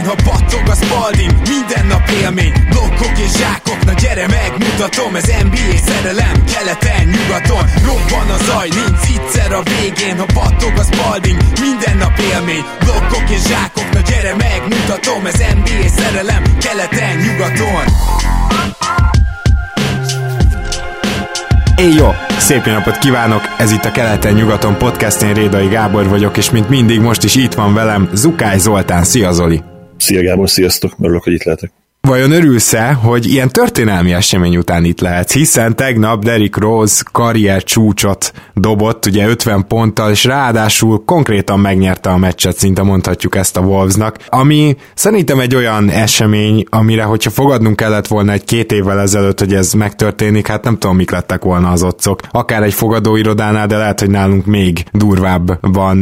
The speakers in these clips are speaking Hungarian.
végén, ha battog a spalding Minden nap élmény, blokkok és zsákok Na gyere megmutatom, ez NBA szerelem Keleten, nyugaton, robban a zaj Nincs egyszer a végén, ha battog a spalding Minden nap élmény, blokkok és zsákok Na gyere megmutatom, ez NBA szerelem Keleten, nyugaton Éj jó! Szép napot kívánok! Ez itt a Keleten-nyugaton podcast, én Rédai Gábor vagyok, és mint mindig most is itt van velem Zukály Zoltán. Szia Zoli! Szia Gábor, sziasztok! Örülök, hogy itt lehetek. Vajon örülsz-e, hogy ilyen történelmi esemény után itt lehetsz? Hiszen tegnap Derrick Rose karrier csúcsot dobott, ugye 50 ponttal, és ráadásul konkrétan megnyerte a meccset, szinte mondhatjuk ezt a Wolvesnak, ami szerintem egy olyan esemény, amire, hogyha fogadnunk kellett volna egy két évvel ezelőtt, hogy ez megtörténik, hát nem tudom, mik lettek volna az otcok. Akár egy fogadóirodánál, de lehet, hogy nálunk még durvább van,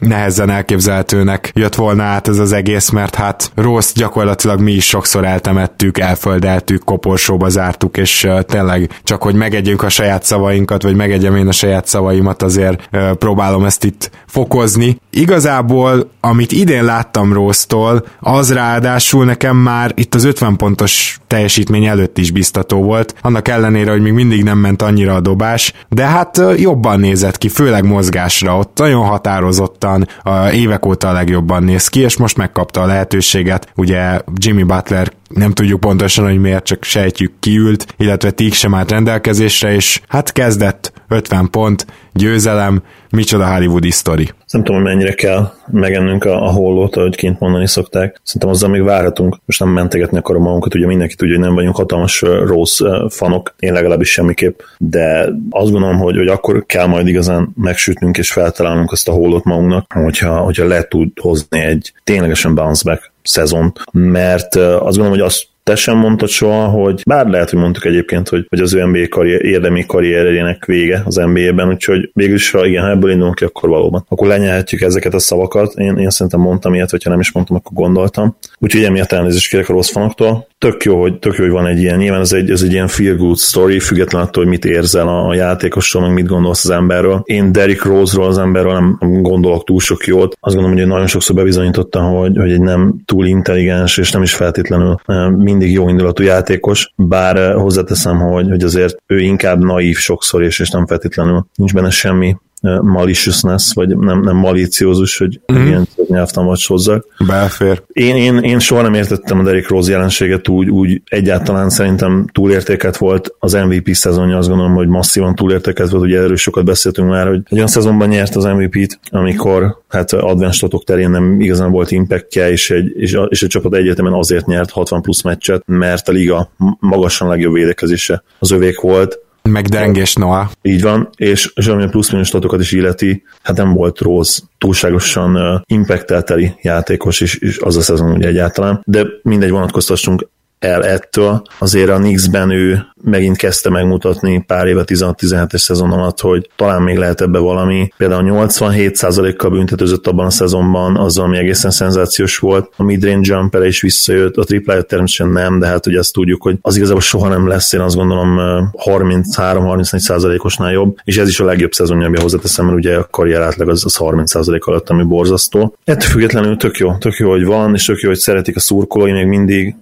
nehezen elképzelhetőnek jött volna át ez az egész, mert hát Rose gyakorlatilag mi is sokszor el eltemettük, elföldeltük, koporsóba zártuk, és tényleg csak, hogy megegyünk a saját szavainkat, vagy megegyem én a saját szavaimat, azért próbálom ezt itt fokozni. Igazából, amit idén láttam Róztól, az ráadásul nekem már itt az 50 pontos teljesítmény előtt is biztató volt, annak ellenére, hogy még mindig nem ment annyira a dobás, de hát jobban nézett ki, főleg mozgásra, ott nagyon határozottan, a évek óta a legjobban néz ki, és most megkapta a lehetőséget, ugye Jimmy Butler nem tudjuk pontosan, hogy miért, csak sejtjük kiült, illetve Tík sem állt rendelkezésre, és hát kezdett 50 pont, győzelem, micsoda hollywoodi sztori. Nem tudom, mennyire kell megennünk a, a hollót, ahogy kint mondani szokták. Szerintem azzal még várhatunk. Most nem mentegetni akarom magunkat, ugye mindenki tudja, hogy nem vagyunk hatalmas rossz fanok, én legalábbis semmiképp, de azt gondolom, hogy, hogy akkor kell majd igazán megsütnünk és feltalálnunk azt a hollót magunknak, hogyha, hogyha le tud hozni egy ténylegesen bounce back szezont, mert azt gondolom, hogy azt te sem mondtad soha, hogy bár lehet, hogy mondtuk egyébként, hogy, hogy az ő NBA karrier, érdemi karrierjének vége az NBA-ben, úgyhogy végülis, ha igen, ha ebből indulunk ki, akkor valóban. Akkor lenyelhetjük ezeket a szavakat. Én, én szerintem mondtam ilyet, hogyha nem is mondtam, akkor gondoltam. Úgyhogy emiatt elnézést kérek a rossz fanoktól. Tök jó, hogy, tök jó, hogy van egy ilyen, nyilván ez egy, ez egy ilyen feel good story, független attól, hogy mit érzel a, a játékosról, meg mit gondolsz az emberről. Én Derrick Rose-ról az emberről nem gondolok túl sok jót. Azt gondolom, hogy nagyon sokszor bebizonyította, hogy, hogy egy nem túl intelligens és nem is feltétlenül eh, mindig jó indulatú játékos, bár eh, hozzáteszem, hogy, hogy azért ő inkább naív sokszor, és, és nem feltétlenül nincs benne semmi maliciousness, vagy nem, nem malíciózus, hogy mm-hmm. ilyen nyelvtanvat hozzak. Belfér. Én, én, én soha nem értettem a Derrick Rose jelenséget úgy, úgy egyáltalán szerintem túlértéket volt az MVP szezonja, azt gondolom, hogy masszívan túlértéket volt, ugye erről sokat beszéltünk már, hogy egy olyan szezonban nyert az MVP-t, amikor hát advanced terén nem igazán volt impactja, és egy, és, a, és egy csapat egyetemen azért nyert 60 plusz meccset, mert a liga magasan legjobb védekezése az övék volt, meg Dengés Noah. Így van, és, és ami a plusz-minus statokat is illeti, hát nem volt rossz, túlságosan uh, impactelteli játékos is, is az a szezon ugye egyáltalán, de mindegy vonatkoztassunk el ettől. Azért a Knicks-ben ő megint kezdte megmutatni pár éve 16-17-es szezon alatt, hogy talán még lehet ebbe valami. Például 87%-kal büntetőzött abban a szezonban, azzal, ami egészen szenzációs volt. A midrange jumper is visszajött, a triplája természetesen nem, de hát ugye azt tudjuk, hogy az igazából soha nem lesz, én azt gondolom 33-34%-osnál jobb, és ez is a legjobb szezonja, ami hozzáteszem, mert ugye a karrier átlag az, az 30% alatt, ami borzasztó. Ettől függetlenül tök jó, tök jó, hogy van, és tök jó, hogy szeretik a szurkolói, még mindig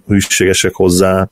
hűségesek hozzá.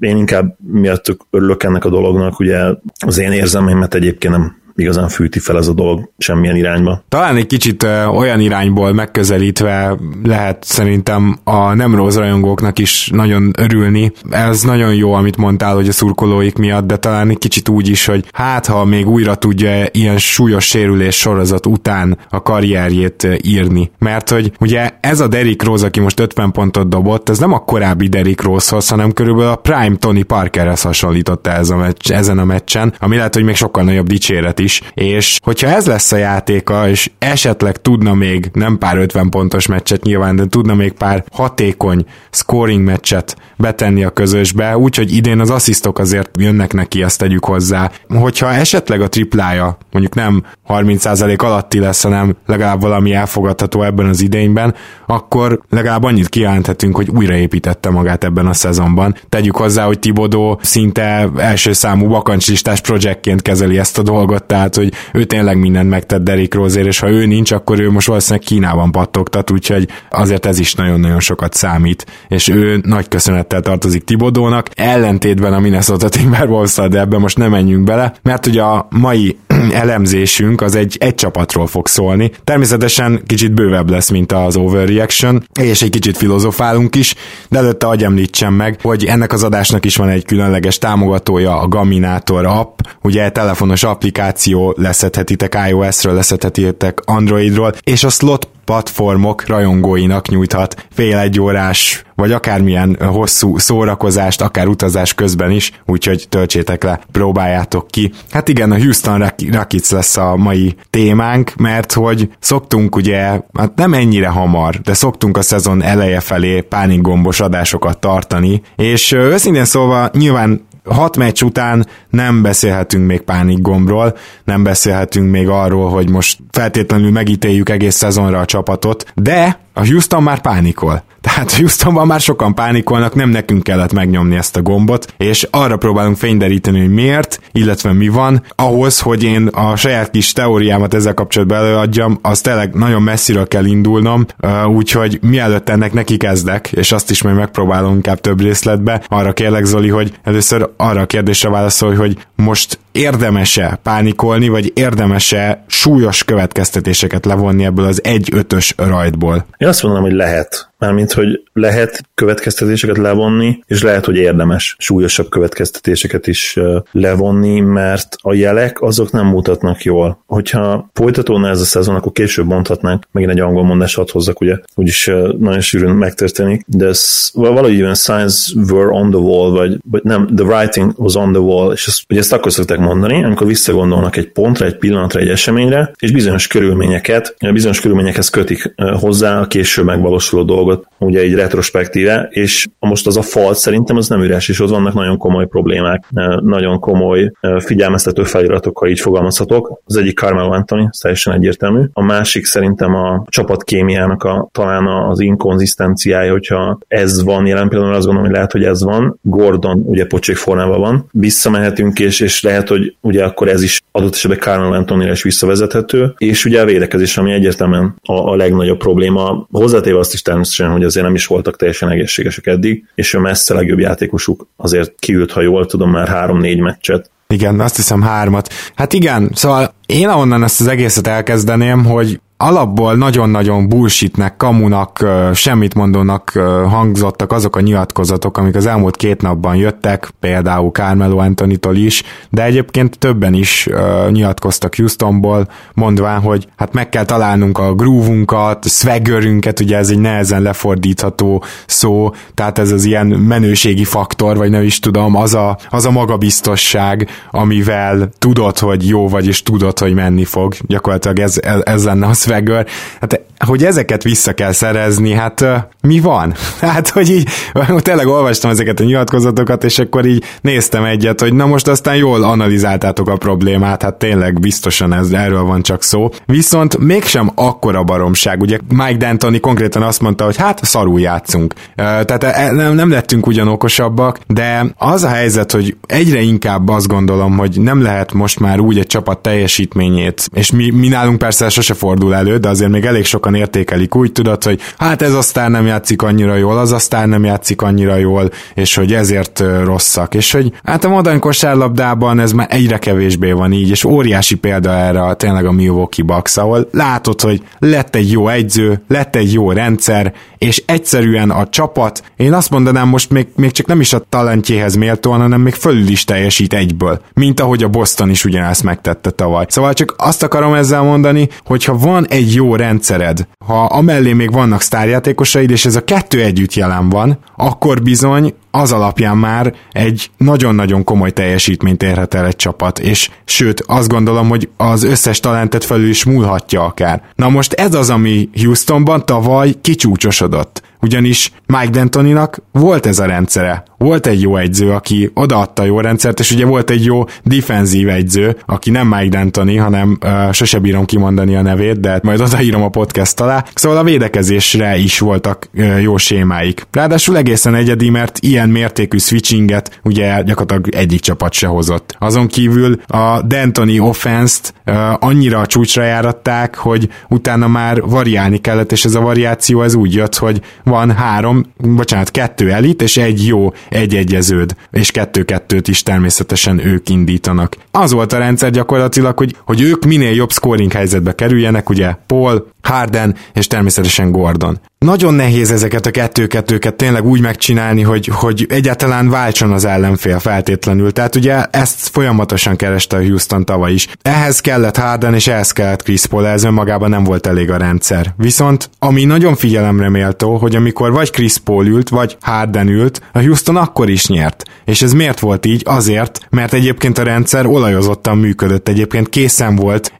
Én inkább miatt örülök ennek a dolognak, ugye az én érzelmeimet egyébként nem igazán fűti fel ez a dolog semmilyen irányba. Talán egy kicsit olyan irányból megközelítve lehet szerintem a nem rossz rajongóknak is nagyon örülni. Ez nagyon jó, amit mondtál, hogy a szurkolóik miatt, de talán egy kicsit úgy is, hogy hát ha még újra tudja ilyen súlyos sérülés sorozat után a karrierjét írni. Mert hogy ugye ez a Derrick Rose, aki most 50 pontot dobott, ez nem a korábbi Derrick Rose-hoz, hanem körülbelül a Prime Tony Parkerhez hasonlította ez a meccs, ezen a meccsen, ami lehet, hogy még sokkal nagyobb dicséret is, és hogyha ez lesz a játéka, és esetleg tudna még nem pár 50 pontos meccset nyilván, de tudna még pár hatékony scoring meccset betenni a közösbe, úgyhogy idén az asszisztok azért jönnek neki, azt tegyük hozzá. Hogyha esetleg a triplája mondjuk nem 30% alatti lesz, hanem legalább valami elfogadható ebben az idényben, akkor legalább annyit kijelenthetünk, hogy újraépítette magát ebben a szezonban. Tegyük hozzá, hogy Tibodó szinte első számú bakancslistás projektként kezeli ezt a dolgot, tehát hogy ő tényleg mindent megtett Derrick Roseért, és ha ő nincs, akkor ő most valószínűleg Kínában pattogtat, úgyhogy azért ez is nagyon-nagyon sokat számít, és ő nagy köszönettel tartozik Tibodónak, ellentétben a Minnesota timberwolves de ebben most nem menjünk bele, mert ugye a mai elemzésünk az egy, egy csapatról fog szólni. Természetesen kicsit bővebb lesz, mint az Overreaction, és egy kicsit filozofálunk is, de előtte agy említsem meg, hogy ennek az adásnak is van egy különleges támogatója, a Gaminator app, ugye telefonos applikáció, leszedhetitek iOS-ről, leszedhetitek Androidról, és a slot platformok rajongóinak nyújthat fél egy órás, vagy akármilyen hosszú szórakozást, akár utazás közben is, úgyhogy töltsétek le, próbáljátok ki. Hát igen, a Houston Rockets lesz a mai témánk, mert hogy szoktunk ugye, hát nem ennyire hamar, de szoktunk a szezon eleje felé pánikgombos adásokat tartani, és őszintén szólva nyilván hat meccs után nem beszélhetünk még pánikgombról, nem beszélhetünk még arról, hogy most feltétlenül megítéljük egész szezonra a csapatot, de a Houston már pánikol. Tehát Houstonban már sokan pánikolnak, nem nekünk kellett megnyomni ezt a gombot, és arra próbálunk fényderíteni, hogy miért, illetve mi van, ahhoz, hogy én a saját kis teóriámat ezzel kapcsolatban előadjam, az tényleg nagyon messziről kell indulnom, úgyhogy mielőtt ennek neki kezdek, és azt is majd megpróbálom inkább több részletbe, arra kérlek Zoli, hogy először arra a kérdésre válaszolj, hogy most érdemese pánikolni, vagy érdemese súlyos következtetéseket levonni ebből az egy-ötös rajtból? Én azt mondanám, hogy lehet. Mármint, hogy lehet következtetéseket levonni, és lehet, hogy érdemes súlyosabb következtetéseket is levonni, mert a jelek azok nem mutatnak jól. Hogyha folytatódna ez a szezon, akkor később mondhatnánk, megint egy angol mondásat hozzak, ugye, úgyis nagyon sűrűn megtörténik, de ez valahogy ilyen signs were on the wall, vagy, vagy nem, the writing was on the wall, és ezt, ugye ezt akkor szokták mondani, amikor visszagondolnak egy pontra, egy pillanatra, egy eseményre, és bizonyos körülményeket, bizonyos körülményekhez kötik hozzá a később megvalósuló dolgot, ugye egy retrospektíve, és most az a fal szerintem az nem üres, és ott vannak nagyon komoly problémák, nagyon komoly figyelmeztető feliratok, ha így fogalmazhatok. Az egyik Carmelo Anthony, teljesen egyértelmű. A másik szerintem a csapatkémiának a, talán az inkonzisztenciája, hogyha ez van jelen pillanatban, azt gondolom, hogy lehet, hogy ez van. Gordon ugye pocsék formában van. Visszamehetünk, és, és lehet, hogy ugye akkor ez is adott esetben Carmelo Anthony is visszavezethető, és ugye a védekezés, ami egyértelműen a, a legnagyobb probléma. Hozzátéve azt is természetesen, hogy azért nem is voltak teljesen egészségesek eddig, és a messze legjobb játékosuk azért kiült, ha jól tudom, már három-négy meccset. Igen, azt hiszem hármat. Hát igen, szóval én ahonnan ezt az egészet elkezdeném, hogy alapból nagyon-nagyon bullshitnek, kamunak, semmit mondónak hangzottak azok a nyilatkozatok, amik az elmúlt két napban jöttek, például Carmelo Anthony-tól is, de egyébként többen is nyilatkoztak Houstonból, mondván, hogy hát meg kell találnunk a groove-unkat, swaggerünket, ugye ez egy nehezen lefordítható szó, tehát ez az ilyen menőségi faktor, vagy nem is tudom, az a, az a magabiztosság, amivel tudod, hogy jó vagy, és tudod, hogy menni fog. Gyakorlatilag ez, ez lenne az Swagger, hát hogy ezeket vissza kell szerezni, hát mi van? Hát, hogy így tényleg olvastam ezeket a nyilatkozatokat, és akkor így néztem egyet, hogy na most aztán jól analizáltátok a problémát, hát tényleg biztosan ez, erről van csak szó. Viszont mégsem akkora baromság, ugye Mike D'Antoni konkrétan azt mondta, hogy hát szarul játszunk. Tehát e, nem, nem lettünk ugyan okosabbak, de az a helyzet, hogy egyre inkább azt gondolom, hogy nem lehet most már úgy egy csapat teljesítményét, és mi, mi nálunk persze sose fordul elő, de azért még elég sokan értékelik úgy, tudod, hogy hát ez aztán nem játszik annyira jól, az aztán nem játszik annyira jól, és hogy ezért rosszak, és hogy hát a modern kosárlabdában ez már egyre kevésbé van így, és óriási példa erre tényleg a Milwaukee Bucks, ahol látod, hogy lett egy jó egyző, lett egy jó rendszer, és egyszerűen a csapat, én azt mondanám most még, még csak nem is a talentjéhez méltóan, hanem még fölül is teljesít egyből, mint ahogy a Boston is ugyanezt megtette tavaly. Szóval csak azt akarom ezzel mondani, hogyha van egy jó rendszered, ha amellé még vannak sztárjátékosaid, és ez a kettő együtt jelen van, akkor bizony az alapján már egy nagyon-nagyon komoly teljesítményt érhet el egy csapat, és sőt, azt gondolom, hogy az összes talentet felül is múlhatja akár. Na most ez az, ami Houstonban tavaly kicsúcsosodott ugyanis Mike D'Antoninak volt ez a rendszere. Volt egy jó egyző, aki odaadta a jó rendszert, és ugye volt egy jó defenzív egyző, aki nem Mike D'Antoni, hanem uh, sose bírom kimondani a nevét, de majd odaírom a podcast alá. Szóval a védekezésre is voltak uh, jó sémáik. Ráadásul egészen egyedi, mert ilyen mértékű switchinget ugye gyakorlatilag egyik csapat se hozott. Azon kívül a Dentoni offense-t uh, annyira a csúcsra járatták, hogy utána már variálni kellett, és ez a variáció ez úgy jött, hogy van három, bocsánat, kettő elit, és egy jó, egy egyeződ, és kettő-kettőt is természetesen ők indítanak. Az volt a rendszer gyakorlatilag, hogy, hogy ők minél jobb scoring helyzetbe kerüljenek, ugye Paul, Harden és természetesen Gordon. Nagyon nehéz ezeket a kettő-kettőket tényleg úgy megcsinálni, hogy, hogy egyáltalán váltson az ellenfél feltétlenül. Tehát ugye ezt folyamatosan kereste a Houston tavaly is. Ehhez kellett Harden és ehhez kellett Chris Paul, ez önmagában nem volt elég a rendszer. Viszont ami nagyon figyelemre méltó, hogy amikor vagy Chris Paul ült, vagy Harden ült, a Houston akkor is nyert. És ez miért volt így? Azért, mert egyébként a rendszer olajozottan működött, egyébként készen volt,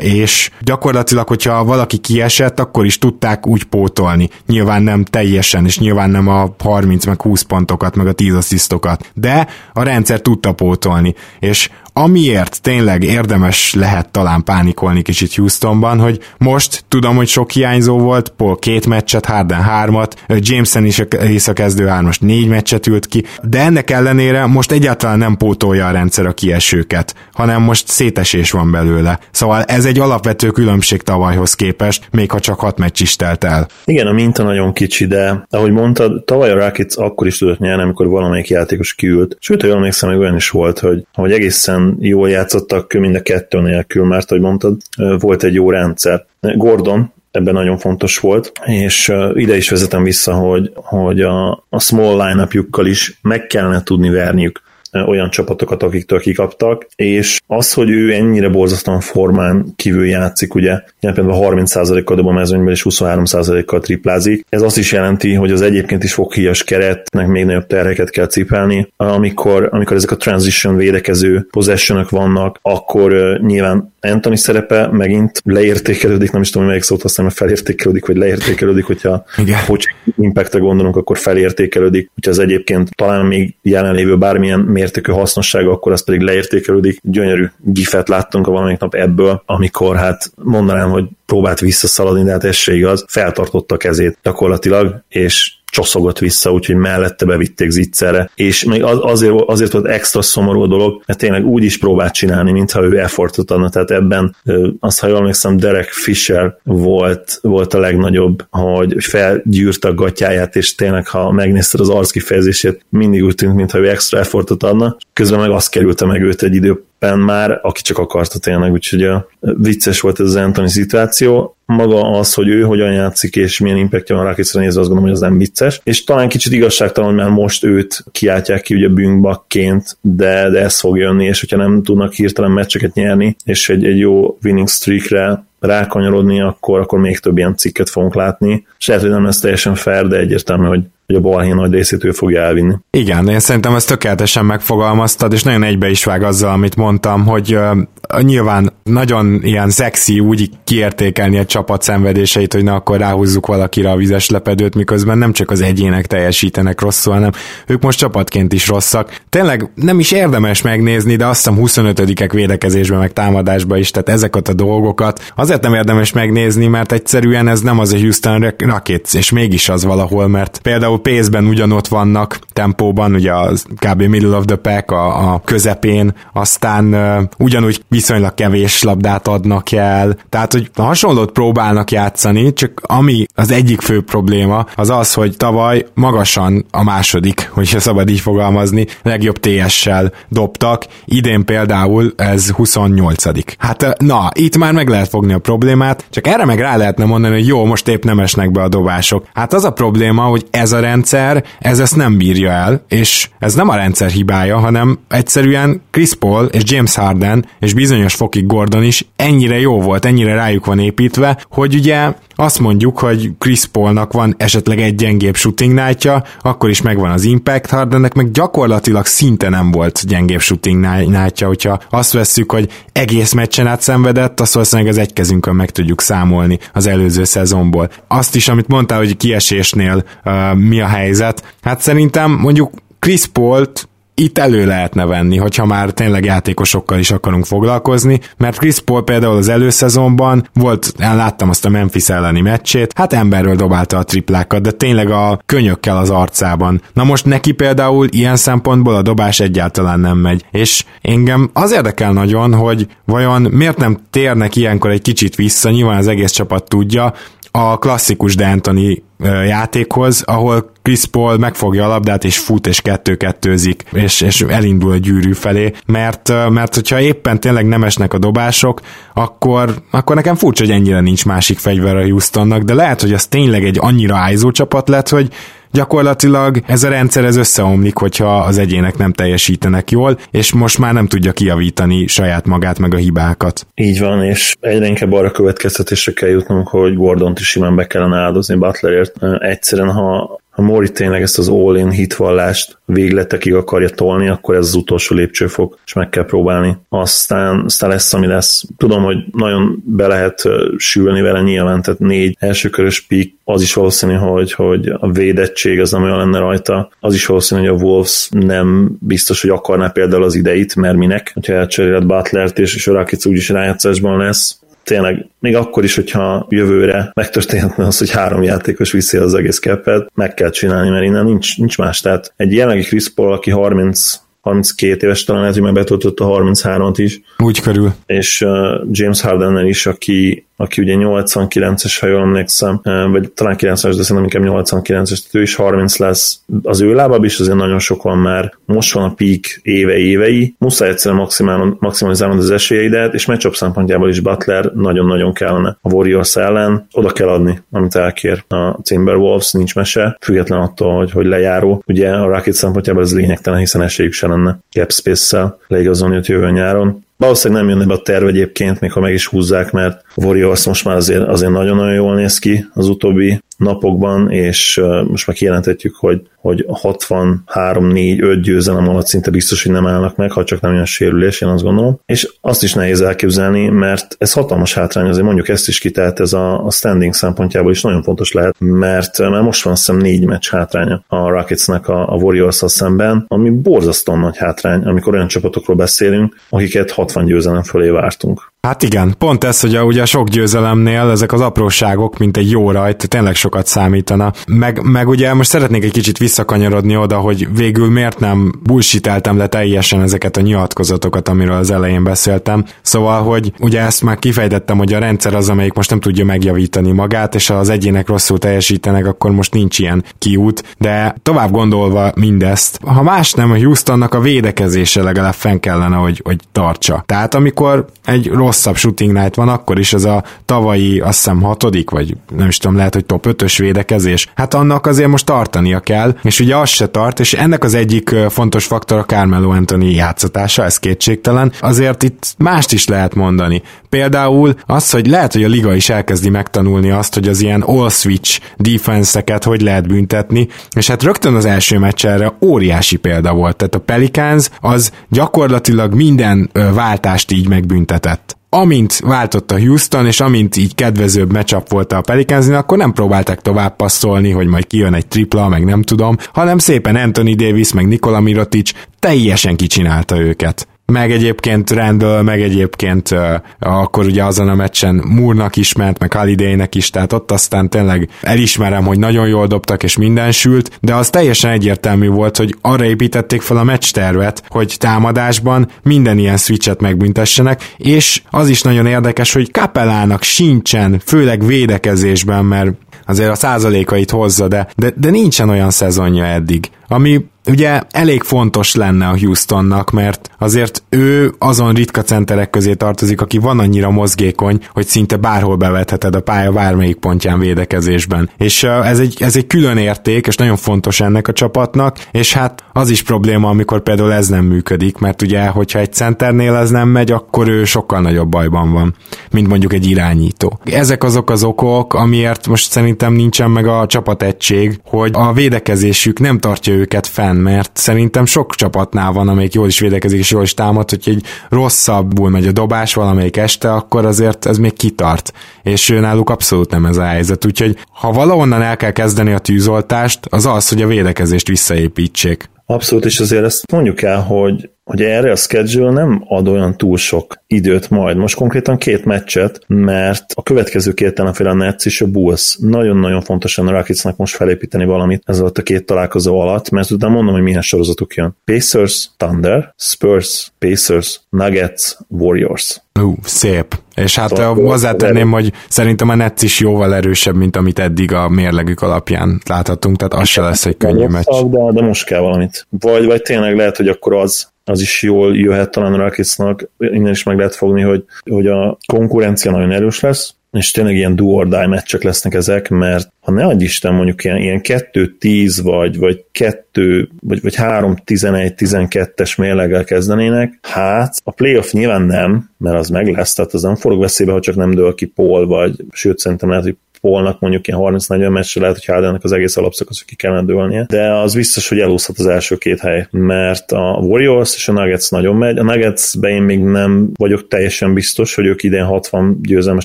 és gyakorlatilag, hogyha valaki kiesett, akkor is tudták úgy pótolni. Nyilván nem teljesen, és nyilván nem a 30 meg 20 pontokat, meg a 10 asszisztokat, de a rendszer tudta pótolni, és amiért tényleg érdemes lehet talán pánikolni kicsit Houstonban, hogy most tudom, hogy sok hiányzó volt, Paul két meccset, Harden hármat, Jameson is visszakezdő hármas négy meccset ült ki, de ennek ellenére most egyáltalán nem pótolja a rendszer a kiesőket, hanem most szétesés van belőle. Szóval ez egy alapvető különbség tavalyhoz képest, még ha csak hat meccs is telt el. Igen, a minta nagyon kicsi, de ahogy mondtad, tavaly a Rockets akkor is tudott nyerni, amikor valamelyik játékos kiült. Sőt, hogy emlékszem, hogy olyan is volt, hogy, hogy egészen jól játszottak mind a kettő nélkül, mert, ahogy mondtad, volt egy jó rendszer. Gordon ebben nagyon fontos volt, és ide is vezetem vissza, hogy, hogy a, a small line is meg kellene tudni verniük olyan csapatokat, akiktől kikaptak, és az, hogy ő ennyire borzasztóan formán kívül játszik, ugye, például 30%-kal dob a mezőnyben és 23%-kal triplázik, ez azt is jelenti, hogy az egyébként is foghíjas keretnek még nagyobb terheket kell cipelni. Amikor, amikor ezek a transition védekező possessionok vannak, akkor nyilván Anthony szerepe megint leértékelődik, nem is tudom, melyik szót használom, felértékelődik, vagy leértékelődik, hogyha hogy impactre gondolunk, akkor felértékelődik, hogyha az egyébként talán még jelenlévő bármilyen mértékű hasznossága, akkor az pedig leértékelődik. Gyönyörű gifet láttunk a valamelyik nap ebből, amikor hát mondanám, hogy próbált visszaszaladni, de hát ez se igaz, feltartotta a kezét gyakorlatilag, és csoszogott vissza, úgyhogy mellette bevitték zicserre, és még az, azért, azért volt extra szomorú a dolog, mert tényleg úgy is próbált csinálni, mintha ő effortot adna, tehát ebben azt, ha jól emlékszem, Derek Fisher volt, volt a legnagyobb, hogy felgyűrte a gatyáját, és tényleg, ha megnézted az arckifejezését, mindig úgy tűnt, mintha ő extra effortot adna, közben meg azt kerülte meg őt egy idő már, aki csak akarta tényleg, úgyhogy a vicces volt ez az Anthony szituáció. Maga az, hogy ő hogyan játszik, és milyen impactja van Rakicra nézve, azt gondolom, hogy az nem vicces. És talán kicsit igazságtalan, hogy már most őt kiáltják ki ugye bűnkbakként, de, de ez fog jönni, és hogyha nem tudnak hirtelen meccseket nyerni, és egy, egy jó winning streakre rákanyarodni, akkor, akkor még több ilyen cikket fogunk látni. És lehet, hogy nem lesz teljesen fair, de egyértelmű, hogy hogy a balhé nagy részét ő fogja elvinni. Igen, én szerintem ezt tökéletesen megfogalmaztad, és nagyon egybe is vág azzal, amit mondtam, hogy uh, nyilván nagyon ilyen szexi úgy kiértékelni egy csapat szenvedéseit, hogy na akkor ráhúzzuk valakire a vizes lepedőt, miközben nem csak az egyének teljesítenek rosszul, hanem ők most csapatként is rosszak. Tényleg nem is érdemes megnézni, de azt hiszem 25-ek védekezésben meg támadásban is, tehát ezeket a dolgokat azért nem érdemes megnézni, mert egyszerűen ez nem az a Houston Rockets, és mégis az valahol, mert például pace-ben ugyanott vannak tempóban, ugye az kb. middle of the pack a, a közepén, aztán uh, ugyanúgy viszonylag kevés labdát adnak el, tehát hogy hasonlót próbálnak játszani, csak ami az egyik fő probléma, az az, hogy tavaly magasan a második, hogyha szabad így fogalmazni, legjobb TS-sel dobtak, idén például ez 28 Hát na, itt már meg lehet fogni a problémát, csak erre meg rá lehetne mondani, hogy jó, most épp nem esnek be a dobások. Hát az a probléma, hogy ez a rendszer, ez ezt nem bírja el, és ez nem a rendszer hibája, hanem egyszerűen Chris Paul és James Harden és bizonyos fokig Gordon is ennyire jó volt, ennyire rájuk van építve, hogy ugye azt mondjuk, hogy Chris Paulnak van esetleg egy gyengébb shooting nightja, akkor is megvan az Impact Hardennek, meg gyakorlatilag szinte nem volt gyengébb shooting nightja, hogyha azt vesszük, hogy egész meccsen át szenvedett, azt valószínűleg az egy kezünkön meg tudjuk számolni az előző szezonból. Azt is, amit mondtál, hogy kiesésnél uh, mi a helyzet, hát szerintem mondjuk Chris Paul-t itt elő lehetne venni, hogyha már tényleg játékosokkal is akarunk foglalkozni, mert Chris Paul például az előszezonban volt, én láttam azt a Memphis elleni meccsét, hát emberről dobálta a triplákat, de tényleg a könyökkel az arcában. Na most neki például ilyen szempontból a dobás egyáltalán nem megy, és engem az érdekel nagyon, hogy vajon miért nem térnek ilyenkor egy kicsit vissza, nyilván az egész csapat tudja, a klasszikus D'Antoni játékhoz, ahol Chris Paul megfogja a labdát, és fut, és kettő-kettőzik, és, és elindul a gyűrű felé, mert, mert hogyha éppen tényleg nem esnek a dobások, akkor, akkor nekem furcsa, hogy ennyire nincs másik fegyver a Houstonnak, de lehet, hogy az tényleg egy annyira ájzó csapat lett, hogy gyakorlatilag ez a rendszer ez összeomlik, hogyha az egyének nem teljesítenek jól, és most már nem tudja kijavítani saját magát meg a hibákat. Így van, és egyre inkább arra következtetésre kell jutnunk, hogy Gordont is simán be kellene áldozni Butlerért. Egyszerűen, ha ha Mori tényleg ezt az all-in hitvallást végletekig akarja tolni, akkor ez az utolsó lépcsőfok, és meg kell próbálni. Aztán, aztán lesz, ami lesz. Tudom, hogy nagyon be lehet sülni vele nyilván, tehát négy elsőkörös pik, az is valószínű, hogy, hogy a védettség az nem olyan lenne rajta. Az is valószínű, hogy a Wolves nem biztos, hogy akarná például az ideit, mert minek, hogyha elcseréled Butlert, és, és a Rakic úgyis rájátszásban lesz, tényleg még akkor is, hogyha jövőre megtörténhetne az, hogy három játékos viszi az egész kepet, meg kell csinálni, mert innen nincs, nincs más. Tehát egy jelenlegi Chris Paul, aki 30 32 éves, talán lehet, hogy meg betöltötte a 33-at is. Úgy körül. És uh, James Harden is, aki aki ugye 89-es, ha jól emlékszem, vagy talán 90-es, de szerintem inkább 89-es, tehát ő is 30 lesz. Az ő lábab is azért nagyon sok van már. Most van a peak éve évei. Muszáj egyszerűen maximalizálnod az esélyeidet, és matchup szempontjából is Butler nagyon-nagyon kellene a Warriors ellen. Oda kell adni, amit elkér a Timberwolves, nincs mese, független attól, hogy, hogy lejáró. Ugye a Rocket szempontjából ez lényegtelen, hiszen esélyük se lenne cap space-szel leigazolni jövő nyáron. Valószínűleg nem jönne be a terv egyébként, még ha meg is húzzák, mert a Warriors most már azért, azért nagyon-nagyon jól néz ki az utóbbi napokban, és most már kijelenthetjük, hogy, hogy 63-4-5 győzelem alatt szinte biztos, hogy nem állnak meg, ha csak nem jön sérülés, én azt gondolom. És azt is nehéz elképzelni, mert ez hatalmas hátrány, azért mondjuk ezt is ki, ez a, a standing szempontjából is nagyon fontos lehet, mert, mert most van hiszem négy meccs hátránya a Rocketsnek a, a warriors szemben, ami borzasztóan nagy hátrány, amikor olyan csapatokról beszélünk, akiket 60 győzelem fölé vártunk. Hát igen, pont ez, hogy a, ugye a sok győzelemnél ezek az apróságok, mint egy jó rajt, tényleg sokat számítana. Meg, meg ugye most szeretnék egy kicsit visszakanyarodni oda, hogy végül miért nem bullshiteltem le teljesen ezeket a nyilatkozatokat, amiről az elején beszéltem. Szóval, hogy ugye ezt már kifejtettem, hogy a rendszer az, amelyik most nem tudja megjavítani magát, és ha az egyének rosszul teljesítenek, akkor most nincs ilyen kiút. De tovább gondolva mindezt, ha más nem, a Houstonnak a védekezése legalább fenn kellene, hogy, hogy tartsa. Tehát amikor egy rossz rosszabb shooting night van, akkor is ez a tavalyi, azt hiszem hatodik, vagy nem is tudom, lehet, hogy top 5-ös védekezés. Hát annak azért most tartania kell, és ugye az se tart, és ennek az egyik fontos faktor a Carmelo Anthony játszatása, ez kétségtelen. Azért itt mást is lehet mondani. Például az, hogy lehet, hogy a liga is elkezdi megtanulni azt, hogy az ilyen all-switch defense-eket hogy lehet büntetni, és hát rögtön az első meccs erre óriási példa volt. Tehát a Pelicans az gyakorlatilag minden váltást így megbüntetett amint váltott a Houston, és amint így kedvezőbb matchup volt a pelicans akkor nem próbálták tovább passzolni, hogy majd kijön egy tripla, meg nem tudom, hanem szépen Anthony Davis, meg Nikola Mirotic teljesen kicsinálta őket meg egyébként Randall, meg egyébként uh, akkor ugye azon a meccsen Moore-nak is ment, meg Holiday-nek is, tehát ott aztán tényleg elismerem, hogy nagyon jól dobtak, és minden sült, de az teljesen egyértelmű volt, hogy arra építették fel a meccs tervet, hogy támadásban minden ilyen switchet megbüntessenek, és az is nagyon érdekes, hogy Kapellának sincsen, főleg védekezésben, mert azért a százalékait hozza, de, de, de nincsen olyan szezonja eddig, ami ugye elég fontos lenne a Houstonnak, mert azért ő azon ritka centerek közé tartozik, aki van annyira mozgékony, hogy szinte bárhol bevetheted a pálya bármelyik pontján védekezésben. És ez egy, ez egy külön érték, és nagyon fontos ennek a csapatnak, és hát az is probléma, amikor például ez nem működik, mert ugye, hogyha egy centernél ez nem megy, akkor ő sokkal nagyobb bajban van, mint mondjuk egy irányító. Ezek azok az okok, amiért most szerintem nincsen meg a csapategység, hogy a védekezésük nem tartja őket fenn ellen, mert szerintem sok csapatnál van, amelyik jól is védekezik és jól is támad, hogy egy rosszabbul megy a dobás valamelyik este, akkor azért ez még kitart. És náluk abszolút nem ez a helyzet. Úgyhogy ha valahonnan el kell kezdeni a tűzoltást, az az, hogy a védekezést visszaépítsék. Abszolút, és azért ezt mondjuk el, hogy hogy erre a schedule nem ad olyan túl sok időt majd. Most konkrétan két meccset, mert a következő két ellenfél a Nets és a Bulls. Nagyon-nagyon fontos a Rocketsnak most felépíteni valamit ez alatt a két találkozó alatt, mert utána mondom, hogy milyen sorozatuk jön. Pacers, Thunder, Spurs, Pacers, Nuggets, Warriors. Ú, szép. És hát szóval hozzátenném, hogy szerintem a Nets is jóval erősebb, mint amit eddig a mérlegük alapján láthatunk, tehát az se lesz egy könnyű meccs. De, de most kell valamit. Vagy, vagy tényleg lehet, hogy akkor az, az is jól jöhet talán a Rocketsnak, innen is meg lehet fogni, hogy, hogy a konkurencia nagyon erős lesz, és tényleg ilyen do or die meccsek lesznek ezek, mert ha ne adj Isten mondjuk ilyen, ilyen 2-10 vagy, vagy 2 vagy, vagy 3-11-12-es mérleggel kezdenének, hát a playoff nyilván nem, mert az meg lesz, tehát az nem forog veszélybe, ha csak nem dől ki Paul, vagy sőt szerintem lehet, hogy Paulnak mondjuk ilyen 30-40 meccsre lehet, hogy Hardennek az egész alapszakasz, ki kellene dőlnie, de az biztos, hogy elúszhat az első két hely, mert a Warriors és a Nuggets nagyon megy. A Nuggetsbe én még nem vagyok teljesen biztos, hogy ők idén 60 győzelmes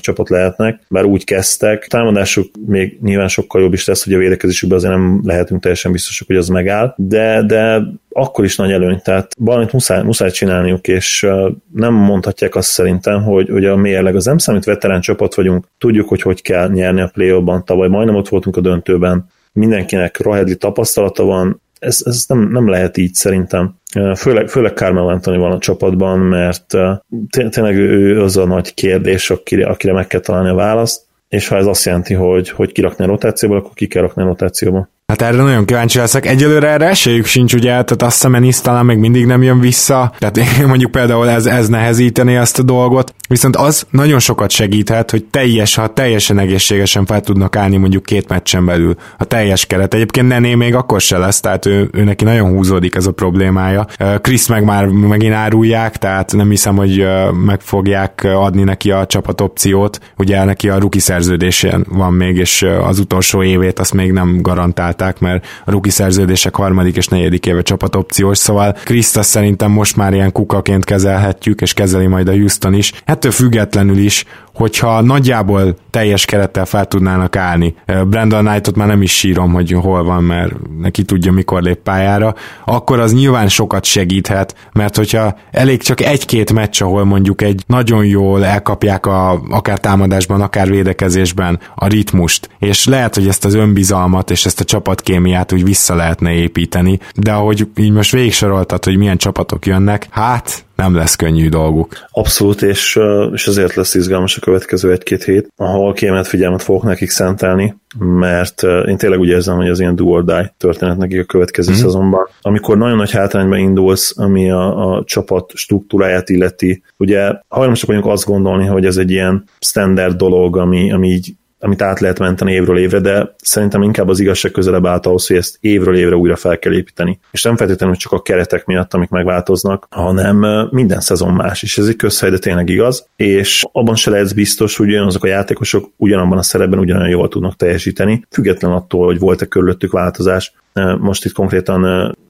csapat lehetnek, bár úgy kezdtek. A támadásuk még nyilván sokkal jobb is lesz, hogy a védekezésükben azért nem lehetünk teljesen biztosak, hogy az megáll, de, de akkor is nagy előny, tehát valamit muszáj, muszáj csinálniuk, és nem mondhatják azt szerintem, hogy, hogy a mérleg az nem számít veterán csapat vagyunk, tudjuk, hogy hogy kell nyerni a play ban tavaly majdnem ott voltunk a döntőben, mindenkinek rohedli tapasztalata van, ez, ez nem, nem lehet így szerintem. Főleg, főleg Carmel Anthony van a csapatban, mert tényleg ő az a nagy kérdés, akire, akire meg kell találni a választ, és ha ez azt jelenti, hogy, hogy kirakni a rotációból, akkor ki kell rakni a rotációba. Hát erre nagyon kíváncsi leszek. Egyelőre erre esélyük sincs, ugye, tehát azt hiszem, talán még mindig nem jön vissza, tehát mondjuk például ez, ez nehezíteni ezt a dolgot, viszont az nagyon sokat segíthet, hogy teljes, ha teljesen egészségesen fel tudnak állni mondjuk két meccsen belül a teljes keret. Egyébként Nené még akkor se lesz, tehát ő, ő neki nagyon húzódik ez a problémája. Krisz meg már megint árulják, tehát nem hiszem, hogy meg fogják adni neki a csapat opciót. Ugye neki a ruki szerződésén van még, és az utolsó évét azt még nem garantált csinálták, mert a ruki szerződések harmadik és negyedik éve csapatopciós, szóval Krisztus szerintem most már ilyen kukaként kezelhetjük, és kezeli majd a Houston is. Ettől függetlenül is hogyha nagyjából teljes kerettel fel tudnának állni. Brandon Knightot már nem is sírom, hogy hol van, mert neki tudja, mikor lép pályára, akkor az nyilván sokat segíthet, mert hogyha elég csak egy-két meccs, ahol mondjuk egy nagyon jól elkapják a, akár támadásban, akár védekezésben a ritmust, és lehet, hogy ezt az önbizalmat és ezt a csapatkémiát úgy vissza lehetne építeni, de ahogy így most végig soroltad, hogy milyen csapatok jönnek, hát nem lesz könnyű dolguk. Abszolút, és, és azért lesz izgalmas a következő egy-két hét, ahol kiemelt figyelmet fogok nekik szentelni, mert én tényleg úgy érzem, hogy az ilyen do or die történet nekik a következő mm-hmm. szezonban. Amikor nagyon nagy hátrányba indulsz, ami a, a csapat struktúráját illeti, ugye hajlamosak vagyunk azt gondolni, hogy ez egy ilyen standard dolog, ami, ami így amit át lehet menteni évről évre, de szerintem inkább az igazság közelebb állt ahhoz, hogy ezt évről évre újra fel kell építeni. És nem feltétlenül csak a keretek miatt, amik megváltoznak, hanem minden szezon más, és ez egy közhely, de tényleg igaz, és abban se lehet biztos, hogy azok a játékosok ugyanabban a szerepben ugyanolyan jól tudnak teljesíteni, független attól, hogy volt-e körülöttük változás. Most itt konkrétan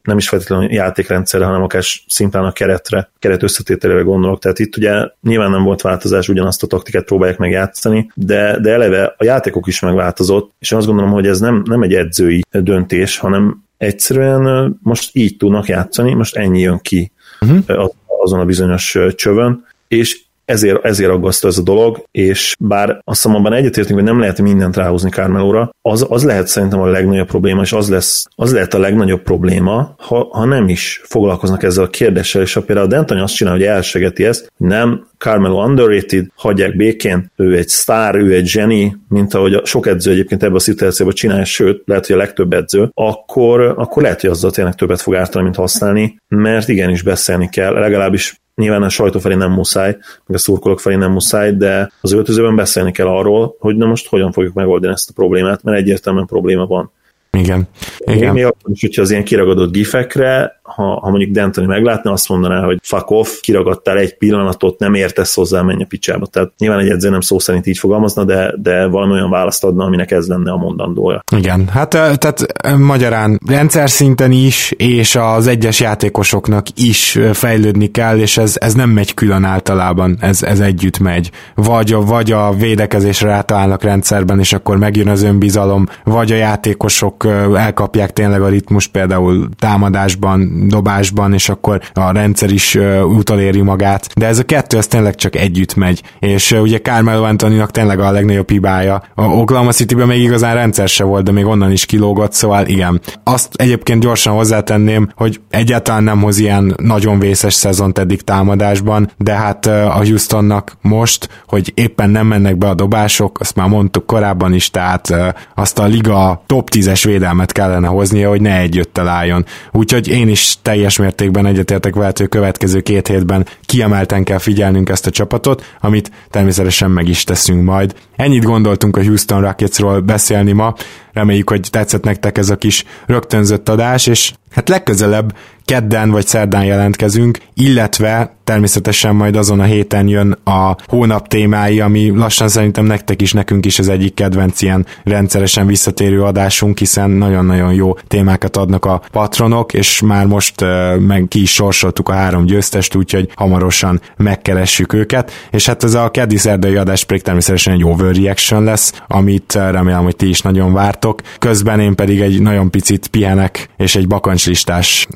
nem is feltétlenül játékrendszerre, hanem akár szimplán a keretre, keret összetételére gondolok. Tehát itt ugye nyilván nem volt változás, ugyanazt a taktikát próbálják megjátszani, de, de eleve a játékok is megváltozott, és azt gondolom, hogy ez nem, nem egy edzői döntés, hanem egyszerűen most így tudnak játszani, most ennyi jön ki uh-huh. azon a bizonyos csövön, és ezért, ezért aggasztó ez a dolog, és bár azt hiszem abban egyetértünk, hogy nem lehet mindent ráhozni Carmelóra, az, az lehet szerintem a legnagyobb probléma, és az, lesz, az lehet a legnagyobb probléma, ha, ha nem is foglalkoznak ezzel a kérdéssel, és ha például a D'Antoni azt csinál, hogy elsegeti ezt, nem, Carmelo underrated, hagyják békén, ő egy sztár, ő egy zseni, mint ahogy a sok edző egyébként ebben a szituációban csinálja, sőt, lehet, hogy a legtöbb edző, akkor, akkor lehet, hogy azzal tényleg többet fog ártani, mint használni, mert igenis beszélni kell, legalábbis Nyilván a sajtó felé nem muszáj, meg a szurkolók felé nem muszáj, de az öltözőben beszélni kell arról, hogy na most hogyan fogjuk megoldani ezt a problémát, mert egyértelműen probléma van. Igen. Igen. Még akkor is, hogyha az ilyen kiragadott gifekre, ha, ha mondjuk D'Antoni meglátna, azt mondaná, hogy fuck off, kiragadtál egy pillanatot, nem értesz hozzá, menj a picsába. Tehát nyilván egy edző nem szó szerint így fogalmazna, de, de valami olyan választ adna, aminek ez lenne a mondandója. Igen, hát tehát magyarán rendszer szinten is, és az egyes játékosoknak is fejlődni kell, és ez, ez nem megy külön általában, ez, ez együtt megy. Vagy a, vagy a védekezésre rátalálnak rendszerben, és akkor megjön az önbizalom, vagy a játékosok azok elkapják tényleg a ritmus például támadásban, dobásban, és akkor a rendszer is utaléri magát, de ez a kettő az tényleg csak együtt megy, és ugye Carmelo Antoninak tényleg a legnagyobb hibája. A Oklahoma City-ben még igazán rendszer se volt, de még onnan is kilógott, szóval igen. Azt egyébként gyorsan hozzátenném, hogy egyáltalán nem hoz ilyen nagyon vészes szezont eddig támadásban, de hát a Houstonnak most, hogy éppen nem mennek be a dobások, azt már mondtuk korábban is, tehát azt a liga top 10-es védelmet kellene hoznia, hogy ne egy álljon. Úgyhogy én is teljes mértékben egyetértek vele, hogy következő két hétben kiemelten kell figyelnünk ezt a csapatot, amit természetesen meg is teszünk majd. Ennyit gondoltunk a Houston Rocketsról beszélni ma, reméljük, hogy tetszett nektek ez a kis rögtönzött adás, és hát legközelebb kedden vagy szerdán jelentkezünk, illetve természetesen majd azon a héten jön a hónap témái, ami lassan szerintem nektek is, nekünk is az egyik kedvenc ilyen rendszeresen visszatérő adásunk, hiszen nagyon-nagyon jó témákat adnak a patronok, és már most uh, meg ki is sorsoltuk a három győztest, úgyhogy hamarosan megkeressük őket, és hát ez a keddi szerdai adás pedig természetesen egy overreaction lesz, amit remélem, hogy ti is nagyon vártok. Közben én pedig egy nagyon picit pihenek, és egy bakancslistás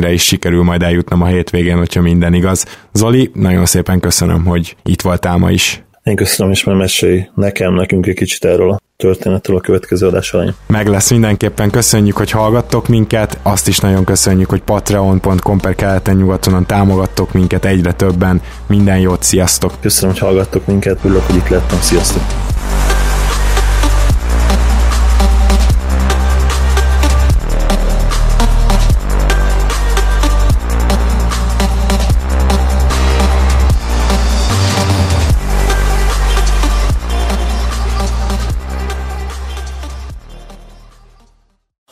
helyszínre is sikerül majd eljutnom a hétvégén, hogyha minden igaz. Zoli, nagyon szépen köszönöm, hogy itt voltál ma is. Én köszönöm, és már mesélj nekem, nekünk egy kicsit erről a történetről a következő adás elején. Meg lesz mindenképpen, köszönjük, hogy hallgattok minket, azt is nagyon köszönjük, hogy patreon.com per keleten nyugatonon támogattok minket egyre többen. Minden jót, sziasztok! Köszönöm, hogy hallgattok minket, örülök, hogy itt lettem, sziasztok!